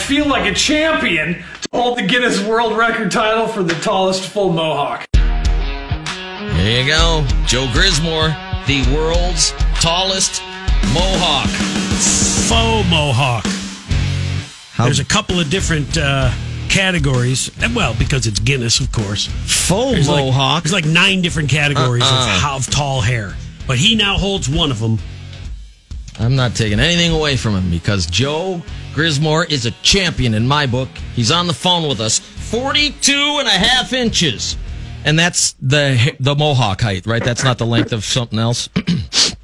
feel like a champion to hold the Guinness World Record title for the tallest full mohawk. There you go. Joe Grisamore, the world's tallest mohawk. Faux mohawk. How There's a couple of different uh, categories. And, Well, because it's Guinness, of course. faux There's like, mohawk? there's like nine different categories Uh-uh. of, how, of tall hair. But he now holds one of them. I'm not taking anything away from him because Joe Grisamore is a champion in my book. He's on the phone with us. 42 and a half inches. And that's the the mohawk height, right? That's not the length of something else.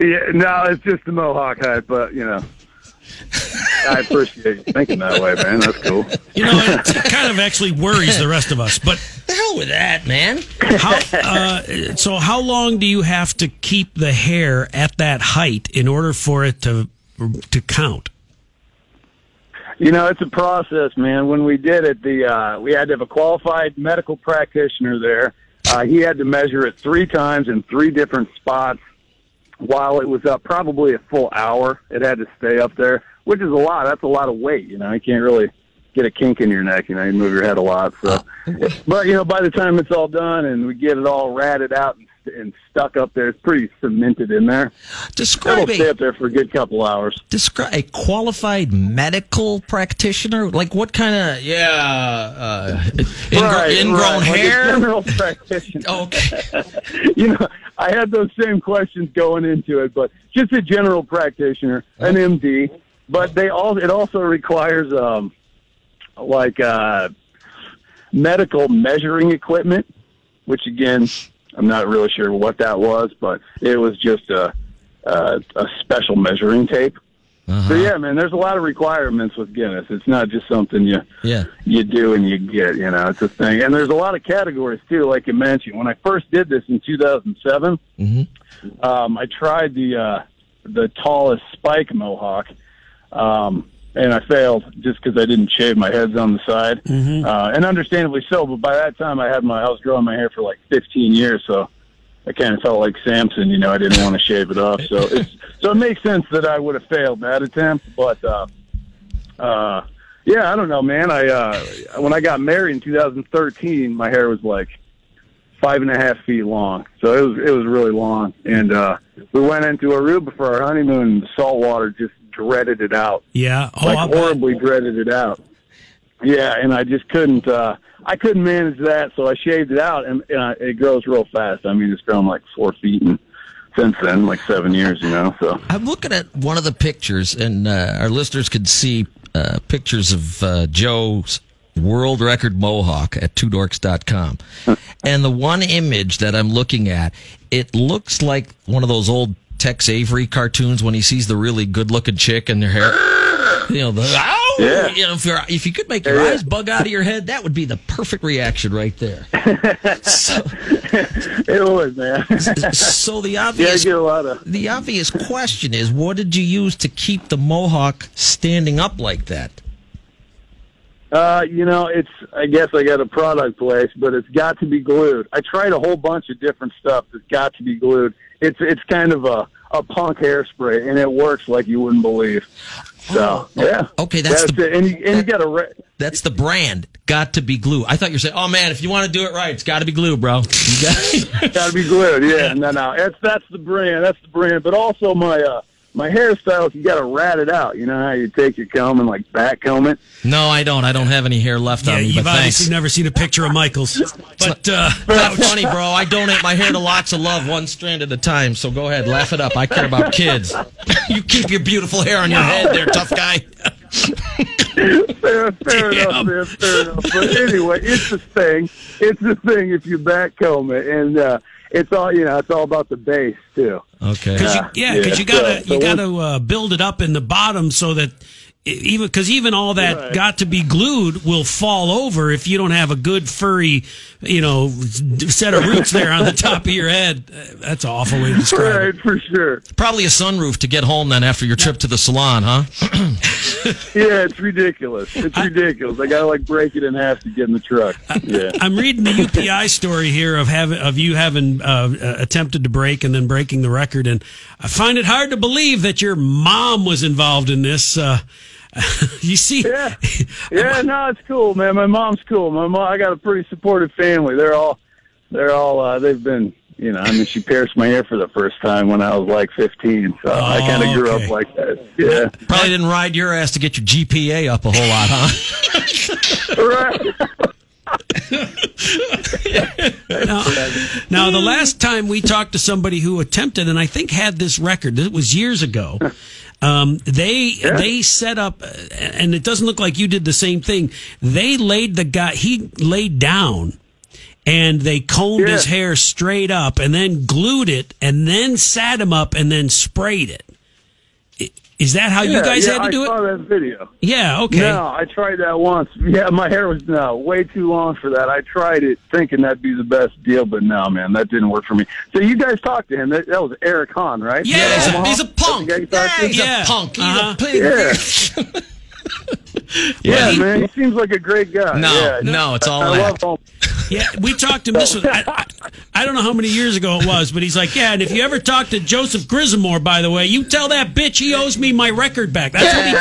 Yeah, no, it's just the mohawk height, but you know, I appreciate you thinking that way, man. That's cool. You know, it kind of actually worries the rest of us. But the hell with that, man. how? Uh, so, how long do you have to keep the hair at that height in order for it to to count? You know, it's a process, man. When we did it, the uh, we had to have a qualified medical practitioner there. Uh, he had to measure it three times in three different spots while it was up probably a full hour. It had to stay up there, which is a lot. That's a lot of weight. You know, you can't really get a kink in your neck. You know, you move your head a lot. So, but you know, by the time it's all done and we get it all ratted out and, and stuck up there, it's pretty cemented in there. Describe It'll stay up there for a good couple hours. describe a qualified medical practitioner. Like what kind of yeah uh, ingro- Right, ingrown right, like a hair? general practitioner. okay. you know, I had those same questions going into it, but just a general practitioner, an MD. But they all it also requires um like uh medical measuring equipment, which again I'm not really sure what that was, but it was just a a, a special measuring tape. So yeah, man, there's a lot of requirements with Guinness. It's not just something you Yeah. you do and you get. You know, it's a thing. And there's a lot of categories too, like you mentioned. When I first did this in 2007, um, I tried the uh, the tallest spike mohawk, um, and I failed just because I didn't shave my heads on the side, uh, and understandably so. But by that time, I had my I was growing my hair for like 15 years, so. I kind of felt like Samson, you know. I didn't want to shave it off, so it's so it makes sense that I would have failed that attempt. But uh, uh, yeah, I don't know, man. I uh, when I got married in 2013, my hair was like five and a half feet long, so it was it was really long. And uh, we went into Aruba for our honeymoon. and The salt water just dreaded it out, Yeah. Oh, like I horribly dreaded it out. Yeah, and I just couldn't. uh I couldn't manage that, so I shaved it out, and, and I, it grows real fast. I mean, it's grown like four feet, and since then, like seven years, you know. So I'm looking at one of the pictures, and uh, our listeners could see uh, pictures of uh, Joe's world record mohawk at twodorks.com. and the one image that I'm looking at, it looks like one of those old Tex Avery cartoons when he sees the really good looking chick and their hair. You know, the, ow! Yeah. You know, if, you're, if you could make your Yeah. eyes bug out of your head, that would be the perfect reaction right there. so, it was, man. so the yeah, obvious get a lot of. the obvious question is, what did you use to keep the mohawk standing up like that? Uh, you know, it's. I guess I got a product place, but it's got to be glued. I tried a whole bunch of different stuff that's got to be glued. It's it's kind of a a punk hairspray, and it works like you wouldn't believe. So yeah, okay, that's the- it. And you, and you got. Re- That's the brand. Got to be glue. I thought you were saying, "Oh man, if you want to do it right, it's got to be glue, bro." Got to be glued. Yeah, no, no. That's that's the brand. That's the brand. But also my uh my hairstyle, you got to rat it out. You know how you take your comb and like back comb it. no, I don't. I don't have any hair left Yeah, on me. you've But obviously thanks. never seen a picture of Michael's. But uh, Not funny, bro. I donate my hair to Locks of Love, one strand at a time. So go ahead, laugh it up. I care about kids. you keep your beautiful hair on your head, there, tough guy. fair, fair enough, man. Fair enough. But anyway, it's the thing. It's the thing if you back comb it, and uh, it's all you know. It's all about the base too. Okay. Cause you, Yeah, yeah, because yeah. you gotta So- so you gotta uh, build it up in the bottom so that even because even all that Right. got to be glued will fall over if you don't have a good furry, you know, set of roots there on the top of your head. That's an awful way to describe Right, it. for sure. Probably a sunroof to get home then after your trip to the salon, huh? Yeah, it's ridiculous. It's ridiculous. I gotta like break it in half to get in the truck. Yeah. I'm reading the UPI story here of having of you having uh, uh, attempted to break and then breaking the record, and I find it hard to believe that your mom was involved in this. Uh, you see, Yeah, yeah, no, it's cool, man. My mom's cool. My mom, I got a pretty supportive family. They're all, they're all, uh, they've been, you know, I mean, she pierced my ear for the first time when I was like 15, so I kind of grew okay. up like that. Yeah, Probably didn't ride your ass to get your GPA up a whole lot, huh? right. Now, now, the last time we talked to somebody who attempted, and I think had this record, it was years ago. Um, they they set up, and it doesn't look like you did the same thing. They laid the guy. He laid down, and they combed his hair straight up, and then glued it, and then sat him up, and then sprayed it. I- Is that how you guys yeah, had to do I it? saw that video. Yeah. Okay. No, I tried that once. Yeah, my hair was no way too long for that. I tried it thinking that'd be the best deal, but no, man, that didn't work for me. So you guys talked to him. That, that was Eric Hahn, right? Yeah, he's, a, he's a punk. That's the guy you talked to? he's Yeah. a punk. He's Uh-huh. a pig. Yeah. Yeah, man, he seems like a great guy. No, yeah, no, it's all I an love act. him. Yeah, we talked to him. This was I, I, I don't know how many years ago it was, but he's like, yeah. And if you ever talk to Joseph Grisamore, by the way, you tell that bitch he owes me my record back. That's what he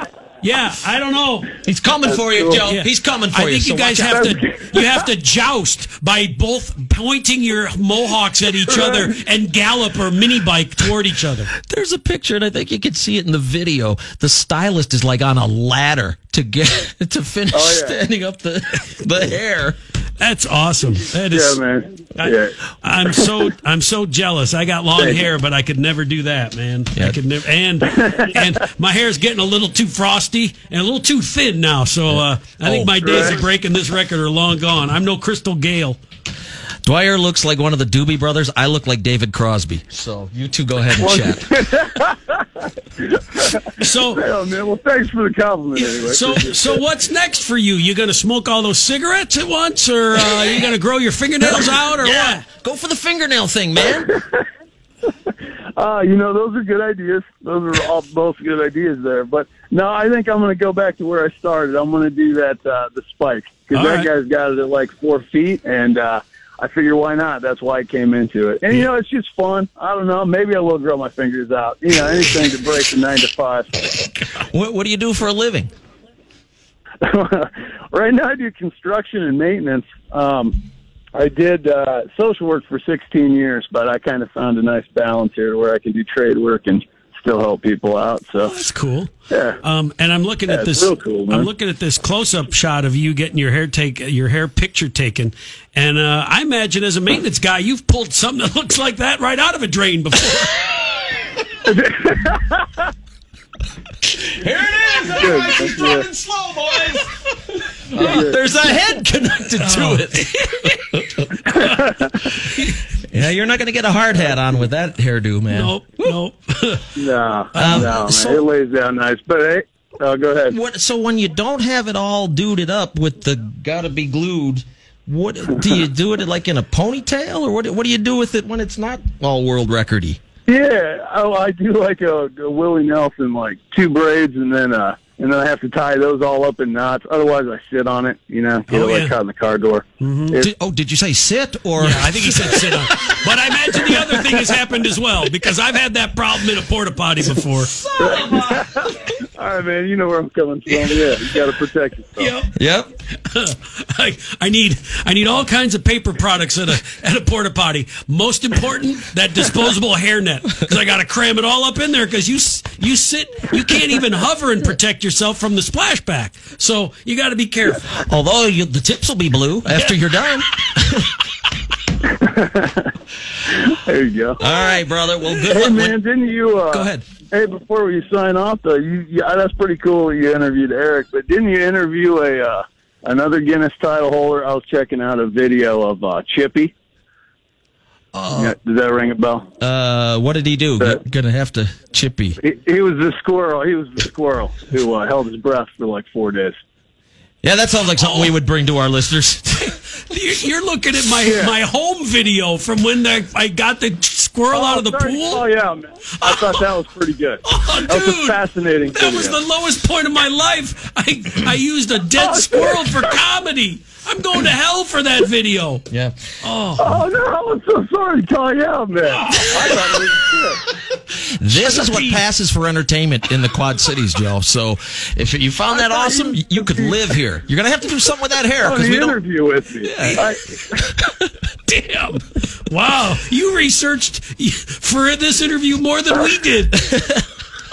told me. Yeah, I don't know. He's coming for you, cool. Joe. Yeah. He's coming for I think you so guys have out. to you have to joust by both pointing your mohawks at each other and gallop or mini bike toward each other. There's a picture, and I think you can see it in the video. The stylist is like on a ladder to get to finish Oh, yeah. standing up the the hair. That's awesome. That is. Yeah, man. I, yeah. I'm so I'm so jealous. I got long Thank you. hair, but I could never do that, man. Yeah. I could never. And and my hair's getting a little too frosty and a little too thin now. So uh, I think Oh, my days right. of breaking this record are long gone. I'm no Crystal Gayle. Dwyer looks like one of the Doobie Brothers. I look like David Crosby. So you two go ahead and chat. So Oh, man. Well, thanks for the compliment anyway. so so what's next for you? You gonna smoke all those cigarettes at once, or uh, are you gonna grow your fingernails out, or Yeah, go for the fingernail thing, man. Uh, you know, those are good ideas. Those are all both good ideas there. But no, I think I'm going to go back to where I started. I'm going to do that uh, the spike because that right. guy's got it at like four feet, and uh, I figure why not? That's why I came into it. And you know, it's just fun. I don't know. Maybe I will grow my fingers out. You know, anything to break the nine to five. what, what do you do for a living? right now, I do construction and maintenance. Um, I did uh, social work for 16 years, but I kind of found a nice balance here to where I can do trade work and still help people out. So that's cool. yeah. Um, and I'm looking Yeah, at this. real cool, man. I'm looking at this close-up shot of you getting your hair take your hair picture taken, and uh, I imagine as a maintenance guy, you've pulled something that looks like that right out of a drain before. Here it is. Everybody keep slow, boys. There's a head connected to it. yeah, you're not going to get a hard hat on with that hairdo, man. nope, nope. No, Um, no, man. so- it lays down nice. But hey, oh, go ahead. What, so when you don't have it all duded up with the gotta be glued, what do you do it like in a ponytail, or what? What do you do with it when it's not all world recordy? Yeah, oh, I do like a, a Willie Nelson, like two braids, and then uh, and then I have to tie those all up in knots. Otherwise, I sit on it. You know, get Oh, it like yeah. caught in the car door. Mm-hmm. It's- Did, oh, did you say sit or? Yeah, I think he said sit on. But I imagine the other thing has happened as well because I've had that problem in a porta potty before. all right, man. You know where I'm coming from. Yeah, you got to protect yourself. Yep. Yep. I, I need I need all kinds of paper products at a at a porta potty. Most important, that disposable hairnet because I got to cram it all up in there because you you sit you can't even hover and protect yourself from the splashback. So you got to be careful. Although you, the tips will be blue after you're done. There you go. All right, brother. Well, good Hey, luck. man, didn't you? Uh, Go ahead. Hey, before we sign off, though, you yeah, that's pretty cool. You interviewed Eric, but didn't you interview a uh, another Guinness title holder? I was checking out a video of uh, Chippy. Yeah, does that ring a bell? Uh, what did he do? Uh, gonna have to chippy. He, he was the squirrel. He was the squirrel who uh, held his breath for like four days. Yeah, that sounds like something we would bring to our listeners. You're you're looking at my my home video from when I, I got the squirrel out of the uh, sorry. pool. Oh yeah, man. I thought that was pretty good. Oh, that was a fascinating That was the lowest point of my life. I I used a dead Oh, squirrel for comedy. I I'm going to hell for that video. Yeah. Oh no, I'm so sorry to call out, man. I thought it was This is what passes for entertainment in the Quad Cities, Joe. So if you found that awesome, you could live here. You're going to have to do something with that hair on because the we don't. interview with me. I, Damn. Wow. You researched for this interview more than we did.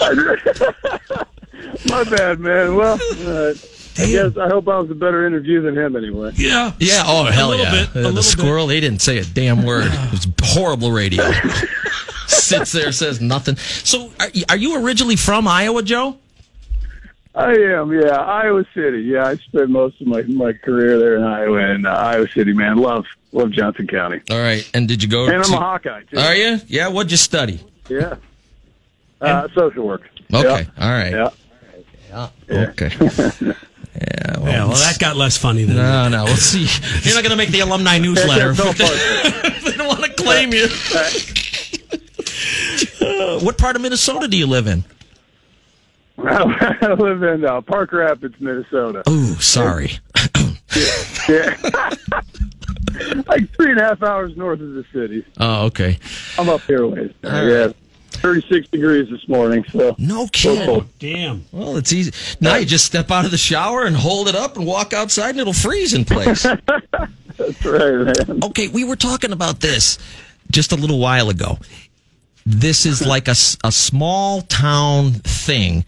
my bad, man. Well, uh, I guess I hope I was a better interview than him anyway. Yeah. Yeah. Oh hell little yeah! bit, a Uh, little the bit. squirrel. He didn't say a damn word. It was horrible radio. Sits there, says nothing. So, are, are you originally from Iowa, Joe? I am, yeah. Iowa City. Yeah, I spent most of my my career there in Iowa and uh, Iowa City, man. Love love Johnson County. All right. And did you go? And I'm a Hawkeye too. Are you? Yeah. What'd you study? Yeah. Uh, social work. Okay. Yeah. All right. Yeah. Okay. Yeah. Well, Yeah, well, that got less funny than No, no. We'll see. You're not going to make the alumni newsletter. No part. they don't want to claim you. Uh, what part of Minnesota do you live in? I live in uh, Park Rapids, Minnesota. Ooh, sorry. Yeah. like three and a half hours north of the city. Oh, okay. I'm up here ways. All Yeah. Right. 36 degrees this morning, so. No so kidding. cold. Oh, damn. Well, it's easy. Now you just step out of the shower and hold it up and walk outside, and it'll freeze in place. That's right, man. okay, we were talking about this just a little while ago. This is like a, a small town thing.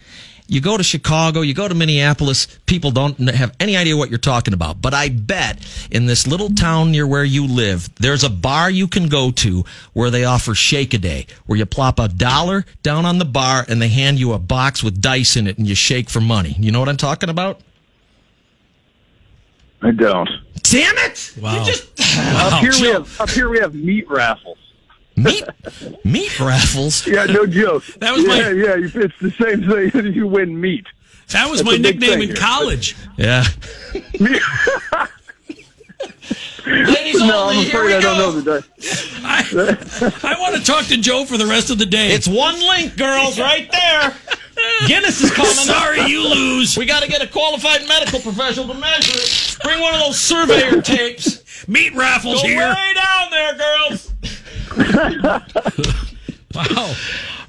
You go to Chicago, you go to Minneapolis, people don't have any idea what you're talking about. But I bet in this little town near where you live, there's a bar you can go to where they offer shake a day, where you plop a dollar down on the bar and they hand you a box with dice in it and you shake for money. You know what I'm talking about? I don't. Damn it! Wow. You just Up here we have up here we have meat raffles. Meat meat raffles. Yeah, no joke. That was yeah, my- yeah. you- It's the same thing. You win meat. That was That's my nickname in here. college. Yeah. Meat. Ladies no, only, I'm here we afraid I don't know go. the dice. I, I want to talk to Joe for the rest of the day. It's one link, girls, right there. Guinness is coming. Sorry, you lose. We got to get a qualified medical professional to measure it. Bring one of those surveyor tapes. Meat raffles Go here. way down there, girls. Wow. All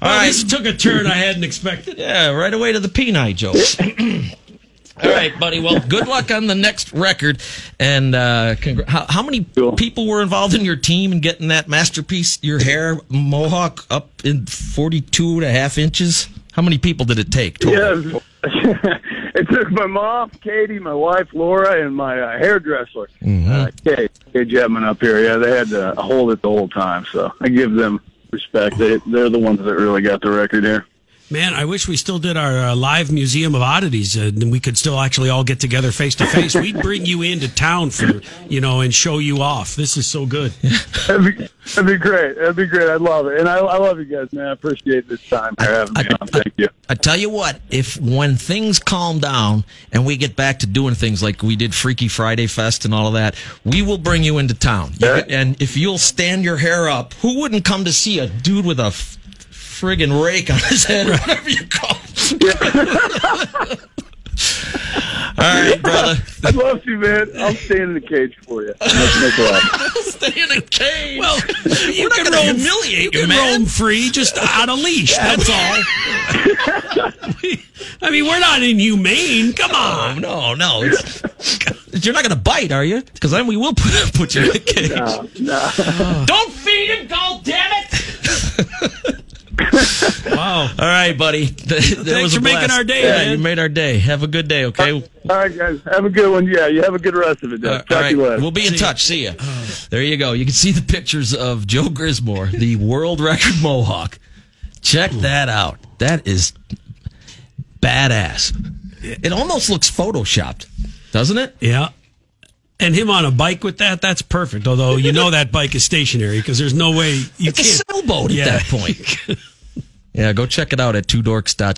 Well, right. This took a turn I hadn't expected. Yeah, right away to the peanut jokes. All right, buddy. Well, good luck on the next record. And uh, congr- how, how many Cool. people were involved in your team in getting that masterpiece, your hair mohawk, up in 42 and a half inches? How many people did it take? total? Yeah, it took my mom, Katie, my wife, Laura, and my uh, hairdresser, Mm-hmm. uh, Kay, Kay Jetman up here. Yeah, they had to hold it the whole time, so I give them respect. They, they're the ones that really got the record here. Man, I wish we still did our uh, live Museum of Oddities, uh, and we could still actually all get together face to face. We'd bring you into town for, you know, and show you off. This is so good. That'd be, that'd be great. That'd be great. I'd love it. And I, I love you guys, man. I appreciate this time for having me I- on. Thank you. I tell you what, if when things calm down and we get back to doing things like we did Freaky Friday Fest and all of that, we will bring you into town. You Yeah. get- and if you'll stand your hair up, who wouldn't come to see a dude with a f- friggin' rake on his head, whatever you call it? all right, brother. I'd love you, man. I'll stay in the cage for you. Let's make it. Stay in a cage. Well, you We're not can gonna roam, humiliate you you, can man. roam free, just on a leash. That's all. I mean, we're not inhumane. Come Oh, on. no, no. It's, you're not going to bite, are you? Because then we will put, put you in a cage. No, no. Don't feed him, God damn it! Wow. All right, buddy. That Thanks was a for making our day, Yeah, man. you made our day. Have a good day, okay? All right, guys. Have a good one. Yeah, you have a good rest of it. Uh, Talk all to you later. we'll be in touch. See ya. There you go. You can see the pictures of Joe Grisamore, the world record Mohawk. Check that out. That is badass. It almost looks photoshopped, doesn't it? Yeah. And him on a bike with that, that's perfect. Although you know that bike is stationary because there's no way you It's can't. sailboat at Yeah. that point. Yeah, go check it out at twodorks.com.